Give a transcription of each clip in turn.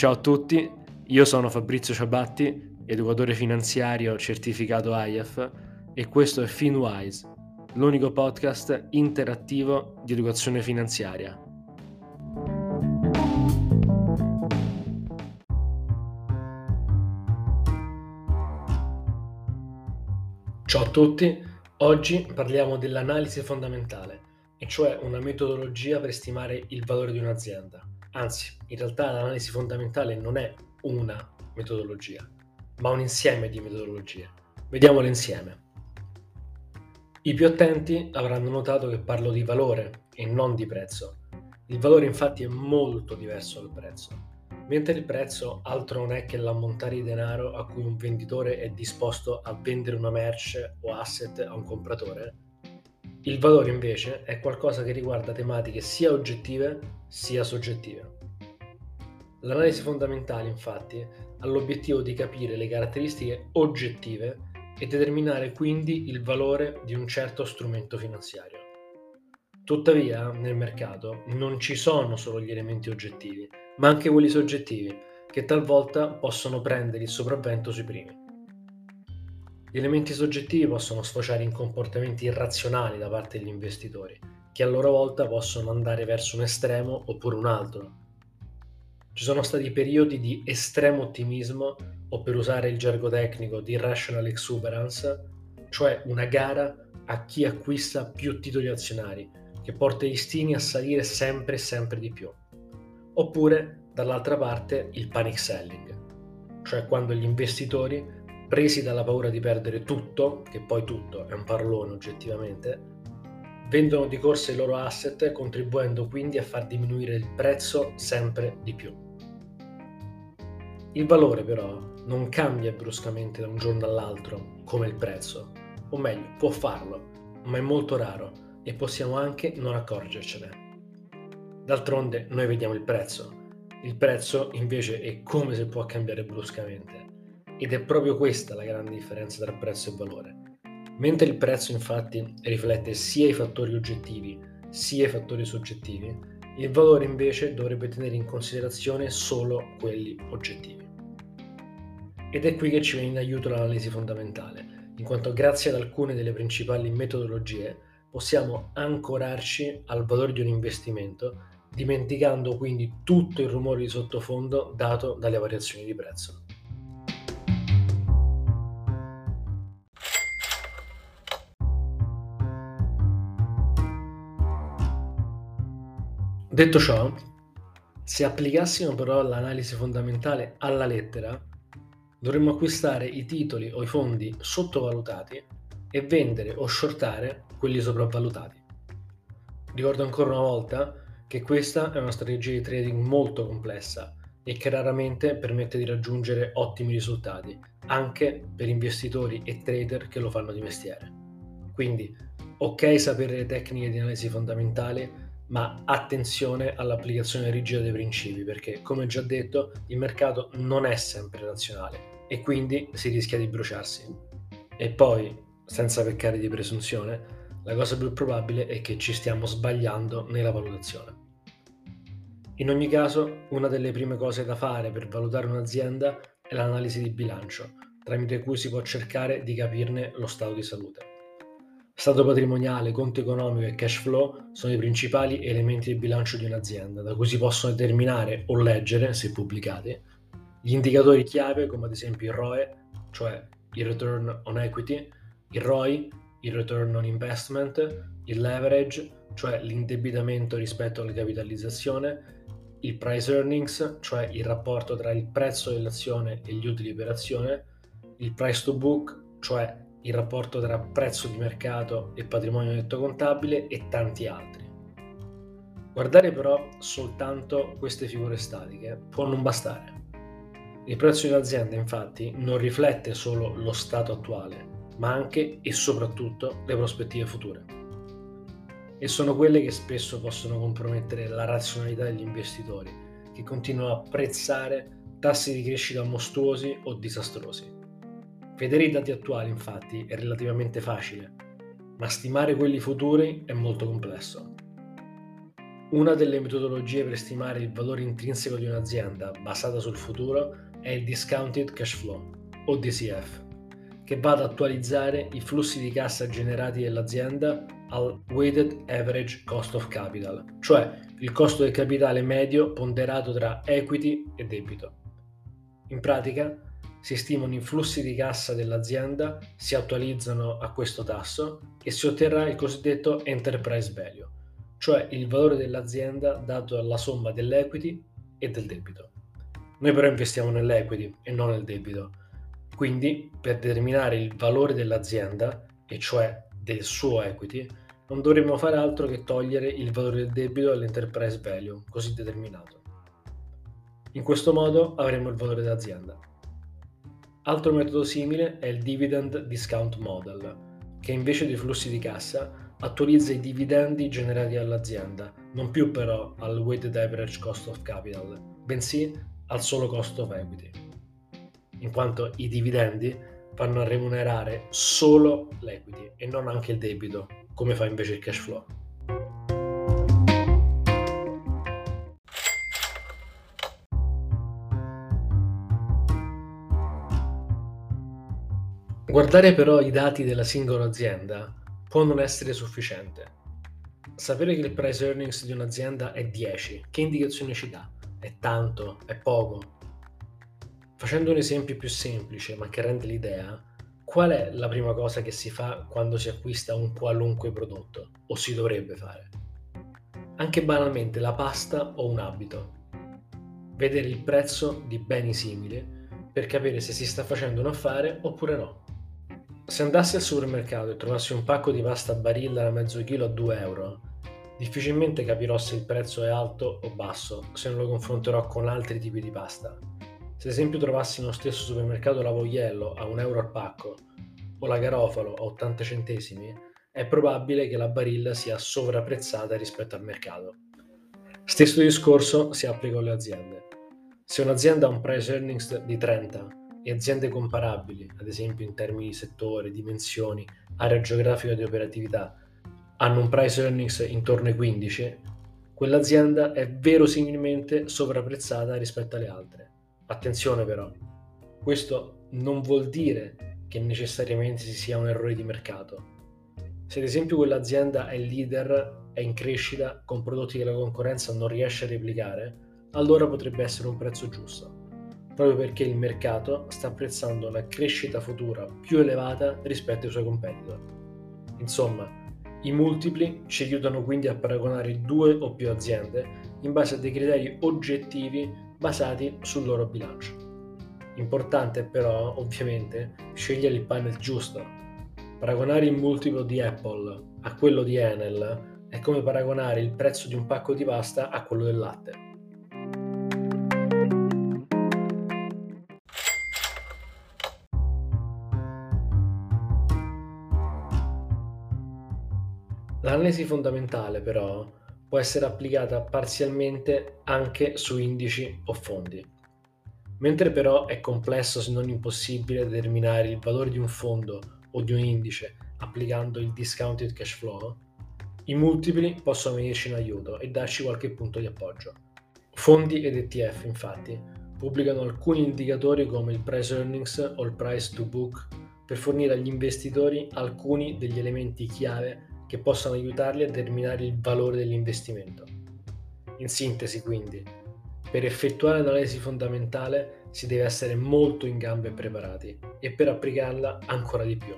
Ciao a tutti, io sono Fabrizio Ciabatti, educatore finanziario certificato IAF e questo è FinWise, l'unico podcast interattivo di educazione finanziaria. Ciao a tutti, oggi parliamo dell'analisi fondamentale, e cioè una metodologia per stimare il valore di un'azienda. Anzi, in realtà l'analisi fondamentale non è una metodologia, ma un insieme di metodologie. Vediamole insieme. I più attenti avranno notato che parlo di valore e non di prezzo. Il valore infatti è molto diverso dal prezzo. Mentre il prezzo altro non è che l'ammontare di denaro a cui un venditore è disposto a vendere una merce o asset a un compratore, il valore invece è qualcosa che riguarda tematiche sia oggettive sia soggettive. L'analisi fondamentale infatti ha l'obiettivo di capire le caratteristiche oggettive e determinare quindi il valore di un certo strumento finanziario. Tuttavia, nel mercato non ci sono solo gli elementi oggettivi, ma anche quelli soggettivi, che talvolta possono prendere il sopravvento sui primi. Gli elementi soggettivi possono sfociare in comportamenti irrazionali da parte degli investitori, che a loro volta possono andare verso un estremo oppure un altro. Ci sono stati periodi di estremo ottimismo, o per usare il gergo tecnico di irrational exuberance, cioè una gara a chi acquista più titoli azionari, che porta i listini a salire sempre e sempre di più. Oppure, dall'altra parte, il panic selling, cioè quando gli investitori presi dalla paura di perdere tutto, che poi tutto è un parolone oggettivamente, vendono di corsa i loro asset contribuendo quindi a far diminuire il prezzo sempre di più. Il valore però non cambia bruscamente da un giorno all'altro come il prezzo, o meglio, può farlo, ma è molto raro e possiamo anche non accorgercene. D'altronde noi vediamo il prezzo, il prezzo invece è come se può cambiare bruscamente ed è proprio questa la grande differenza tra prezzo e valore. Mentre il prezzo infatti riflette sia i fattori oggettivi sia i fattori soggettivi, il valore invece dovrebbe tenere in considerazione solo quelli oggettivi. Ed è qui che ci viene in aiuto l'analisi fondamentale, in quanto grazie ad alcune delle principali metodologie possiamo ancorarci al valore di un investimento, dimenticando quindi tutto il rumore di sottofondo dato dalle variazioni di prezzo. Detto ciò, se applicassimo però l'analisi fondamentale alla lettera, dovremmo acquistare i titoli o i fondi sottovalutati e vendere o shortare quelli sopravvalutati. Ricordo ancora una volta che questa è una strategia di trading molto complessa e che raramente permette di raggiungere ottimi risultati, anche per investitori e trader che lo fanno di mestiere. Quindi, ok sapere le tecniche di analisi fondamentale, ma attenzione all'applicazione rigida dei principi perché, come già detto, il mercato non è sempre razionale e quindi si rischia di bruciarsi. E poi, senza peccare di presunzione, la cosa più probabile è che ci stiamo sbagliando nella valutazione. In ogni caso, una delle prime cose da fare per valutare un'azienda è l'analisi di bilancio, tramite cui si può cercare di capirne lo stato di salute. Stato patrimoniale, conto economico e cash flow sono i principali elementi del bilancio di un'azienda, da cui si possono determinare o leggere, se pubblicati, gli indicatori chiave come ad esempio il ROE, cioè il Return on Equity, il ROI, il Return on Investment, il Leverage, cioè l'indebitamento rispetto alla capitalizzazione, il Price Earnings, cioè il rapporto tra il prezzo dell'azione e gli utili per azione, il Price to Book, cioè il rapporto tra prezzo di mercato e patrimonio netto contabile e tanti altri. Guardare però soltanto queste figure statiche può non bastare. Il prezzo di un'azienda infatti non riflette solo lo stato attuale, ma anche e soprattutto le prospettive future. E sono quelle che spesso possono compromettere la razionalità degli investitori, che continuano a prezzare tassi di crescita mostruosi o disastrosi. Vedere i dati attuali, infatti, è relativamente facile, ma stimare quelli futuri è molto complesso. Una delle metodologie per stimare il valore intrinseco di un'azienda basata sul futuro è il Discounted Cash Flow, o DCF, che va ad attualizzare i flussi di cassa generati dall'azienda al Weighted Average Cost of Capital, cioè il costo del capitale medio ponderato tra equity e debito. In pratica, si stimano i flussi di cassa dell'azienda, si attualizzano a questo tasso e si otterrà il cosiddetto Enterprise Value cioè il valore dell'azienda dato dalla somma dell'equity e del debito. Noi però investiamo nell'equity e non nel debito, quindi per determinare il valore dell'azienda, e cioè del suo equity, non dovremmo fare altro che togliere il valore del debito all'enterprise value, così determinato. In questo modo avremo il valore dell'azienda. Altro metodo simile è il Dividend Discount Model, che invece dei flussi di cassa attualizza i dividendi generati dall'azienda, non più però al weighted average cost of capital, bensì al solo cost of equity, in quanto i dividendi vanno a remunerare solo l'equity e non anche il debito, come fa invece il cash flow. Guardare però i dati della singola azienda può non essere sufficiente. Sapere che il price earnings di un'azienda è 10, che indicazione ci dà? È tanto? È poco? Facendo un esempio più semplice, ma che rende l'idea, qual è la prima cosa che si fa quando si acquista un qualunque prodotto, o si dovrebbe fare? Anche banalmente la pasta o un abito. Vedere il prezzo di beni simili per capire se si sta facendo un affare oppure no. Se andassi al supermercato e trovassi un pacco di pasta Barilla da mezzo chilo a 2 euro, difficilmente capirò se il prezzo è alto o basso se non lo confronterò con altri tipi di pasta. Se ad esempio trovassi nello stesso supermercato la Vogliello a 1 euro al pacco o la Garofalo a 80 centesimi, è probabile che la Barilla sia sovrapprezzata rispetto al mercato. Stesso discorso si applica alle aziende. Se un'azienda ha un price earnings di 30 e aziende comparabili, ad esempio in termini di settore, dimensioni, area geografica di operatività, hanno un price earnings intorno ai 15, quell'azienda è verosimilmente sovrapprezzata rispetto alle altre. Attenzione però, questo non vuol dire che necessariamente si sia un errore di mercato. Se ad esempio quell'azienda è leader, è in crescita con prodotti che la concorrenza non riesce a replicare, allora potrebbe essere un prezzo giusto proprio perché il mercato sta apprezzando una crescita futura più elevata rispetto ai suoi competitor. Insomma, i multipli ci aiutano quindi a paragonare due o più aziende in base a dei criteri oggettivi basati sul loro bilancio. Importante però, ovviamente, scegliere il panel giusto. Paragonare il multiplo di Apple a quello di Enel è come paragonare il prezzo di un pacco di pasta a quello del latte. L'analisi fondamentale però può essere applicata parzialmente anche su indici o fondi. Mentre però è complesso se non impossibile determinare il valore di un fondo o di un indice applicando il discounted cash flow, i multipli possono venirci in aiuto e darci qualche punto di appoggio. Fondi ed ETF infatti pubblicano alcuni indicatori come il price earnings o il price to book per fornire agli investitori alcuni degli elementi chiave che possano aiutarli a determinare il valore dell'investimento. In sintesi, quindi, per effettuare l'analisi fondamentale si deve essere molto in gambe e preparati e per applicarla ancora di più.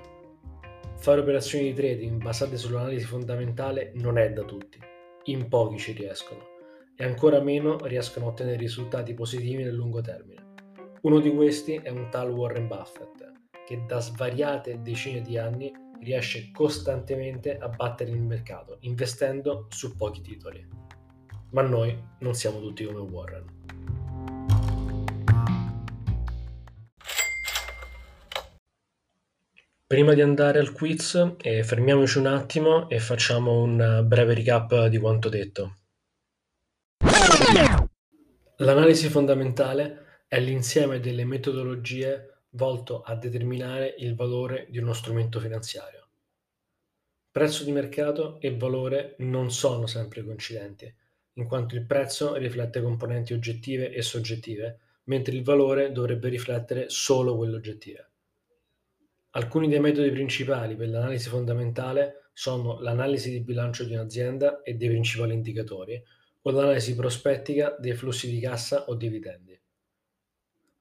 Fare operazioni di trading basate sull'analisi fondamentale non è da tutti, in pochi ci riescono e ancora meno riescono a ottenere risultati positivi nel lungo termine. Uno di questi è un tal Warren Buffett, che da svariate decine di anni riesce costantemente a battere il mercato, investendo su pochi titoli. Ma noi non siamo tutti come Warren. Prima di andare al quiz, eh, fermiamoci un attimo e facciamo un breve recap di quanto detto. L'analisi fondamentale è l'insieme delle metodologie volto a determinare il valore di uno strumento finanziario. Prezzo di mercato e valore non sono sempre coincidenti, in quanto il prezzo riflette componenti oggettive e soggettive, mentre il valore dovrebbe riflettere solo quelle oggettive. Alcuni dei metodi principali per l'analisi fondamentale sono l'analisi di bilancio di un'azienda e dei principali indicatori, o l'analisi prospettica dei flussi di cassa o dividendi.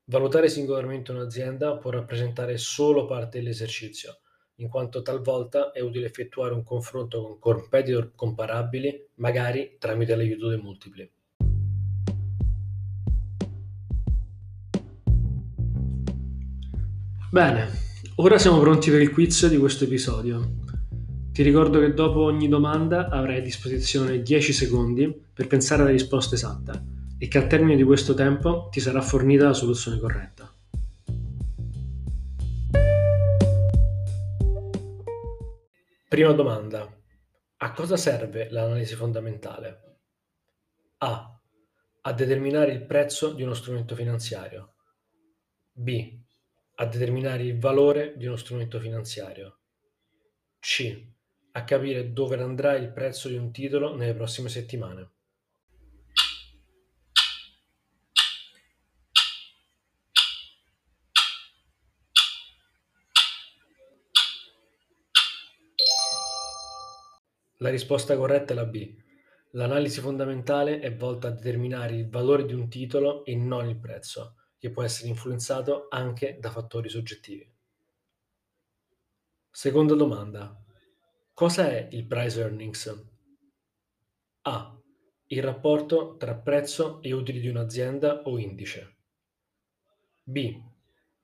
Valutare singolarmente un'azienda può rappresentare solo parte dell'esercizio, in quanto talvolta è utile effettuare un confronto con competitor comparabili, magari tramite l'aiuto dei multipli. Bene, ora siamo pronti per il quiz di questo episodio. Ti ricordo che dopo ogni domanda avrai a disposizione 10 secondi per pensare alla risposta esatta e che al termine di questo tempo ti sarà fornita la soluzione corretta. Prima domanda. A cosa serve l'analisi fondamentale? A. A determinare il prezzo di uno strumento finanziario. B. A determinare il valore di uno strumento finanziario. C a capire dove andrà il prezzo di un titolo nelle prossime settimane. La risposta corretta è la B. L'analisi fondamentale è volta a determinare il valore di un titolo e non il prezzo, che può essere influenzato anche da fattori soggettivi. Seconda domanda. Cosa è il price earnings? A. Il rapporto tra prezzo e utili di un'azienda o indice. B.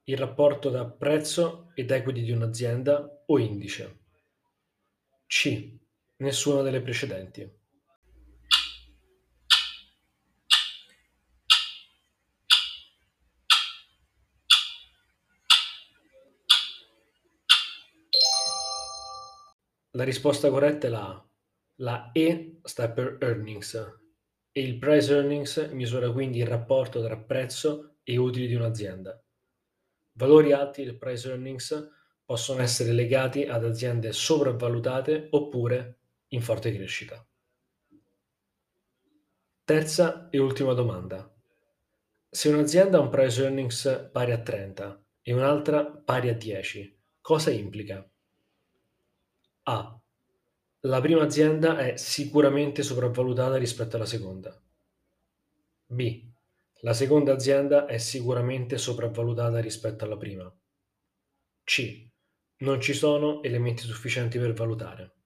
Il rapporto tra prezzo ed equity di un'azienda o indice. C. Nessuna delle precedenti. La risposta corretta è la A. La E sta per earnings e il price earnings misura quindi il rapporto tra prezzo e utili di un'azienda. Valori alti del price earnings possono essere legati ad aziende sopravvalutate oppure in forte crescita. Terza e ultima domanda. Se un'azienda ha un price earnings pari a 30 e un'altra pari a 10, cosa implica? A. La prima azienda è sicuramente sopravvalutata rispetto alla seconda. B. La seconda azienda è sicuramente sopravvalutata rispetto alla prima. C. Non ci sono elementi sufficienti per valutare.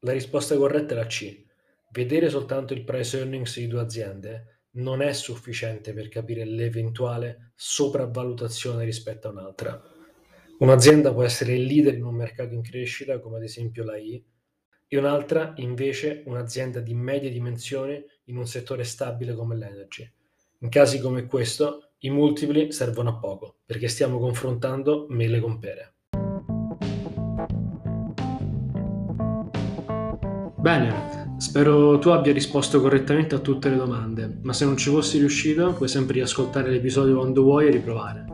La risposta corretta è la C. Vedere soltanto il price earnings di due aziende non è sufficiente per capire l'eventuale sopravvalutazione rispetto a un'altra. Un'azienda può essere il leader in un mercato in crescita, come ad esempio la I, e un'altra invece un'azienda di medie dimensioni in un settore stabile come l'energy. In casi come questo i multipli servono a poco, perché stiamo confrontando mele con pere. Bene, Spero tu abbia risposto correttamente a tutte le domande, ma se non ci fossi riuscito puoi sempre riascoltare l'episodio quando vuoi e riprovare.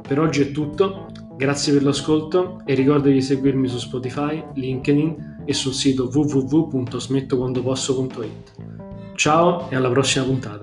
Per oggi è tutto, grazie per l'ascolto e ricorda di seguirmi su Spotify, LinkedIn e sul sito www.smettoquandoposso.it. Ciao e alla prossima puntata.